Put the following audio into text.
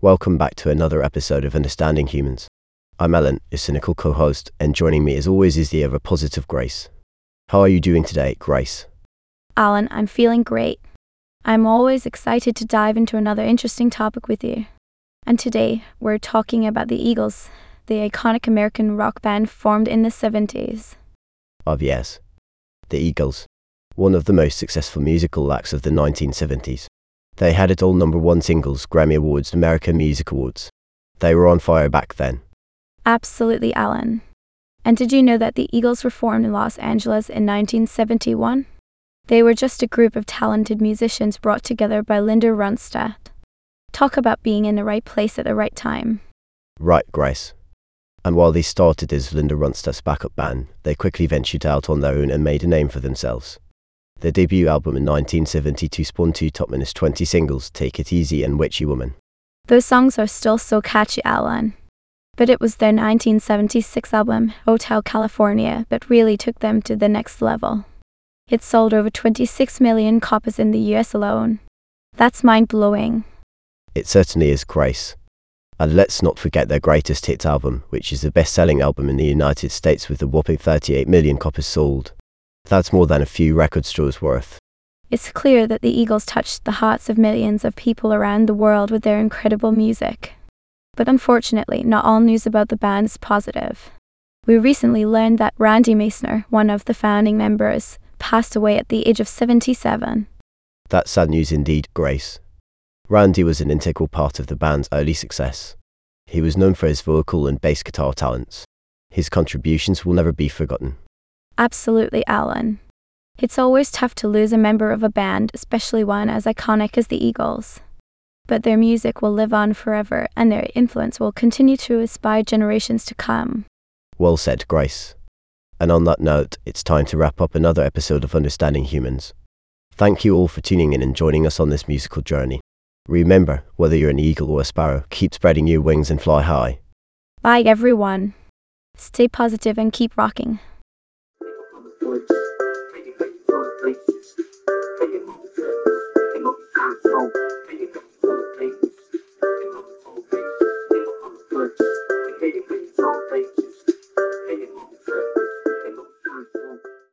Welcome back to another episode of Understanding Humans. I'm Alan, your cynical co host, and joining me as always is the ever positive Grace. How are you doing today, Grace? Alan, I'm feeling great. I'm always excited to dive into another interesting topic with you. And today, we're talking about the Eagles, the iconic American rock band formed in the 70s. Of yes, the Eagles, one of the most successful musical acts of the 1970s. They had it all number one singles, Grammy Awards, American Music Awards. They were on fire back then. Absolutely, Alan. And did you know that the Eagles were formed in Los Angeles in 1971? They were just a group of talented musicians brought together by Linda Ronstadt. Talk about being in the right place at the right time. Right, Grace. And while they started as Linda Ronstadt's backup band, they quickly ventured out on their own and made a name for themselves. Their debut album in 1972 spawned two top minus 20 singles, Take It Easy and Witchy Woman. Those songs are still so catchy, Alan. But it was their 1976 album, Hotel California, that really took them to the next level. It sold over 26 million copies in the US alone. That's mind blowing. It certainly is, Grace. And let's not forget their greatest hits album, which is the best selling album in the United States with a whopping 38 million copies sold. That's more than a few record stores worth. It's clear that the Eagles touched the hearts of millions of people around the world with their incredible music. But unfortunately, not all news about the band is positive. We recently learned that Randy Meisner, one of the founding members, passed away at the age of 77. That's sad news indeed, Grace. Randy was an integral part of the band's early success. He was known for his vocal and bass guitar talents. His contributions will never be forgotten. Absolutely, Alan. It's always tough to lose a member of a band, especially one as iconic as the Eagles. But their music will live on forever, and their influence will continue to inspire generations to come. Well said, Grace. And on that note, it's time to wrap up another episode of Understanding Humans. Thank you all for tuning in and joining us on this musical journey. Remember, whether you're an eagle or a sparrow, keep spreading your wings and fly high. Bye, everyone. Stay positive and keep rocking.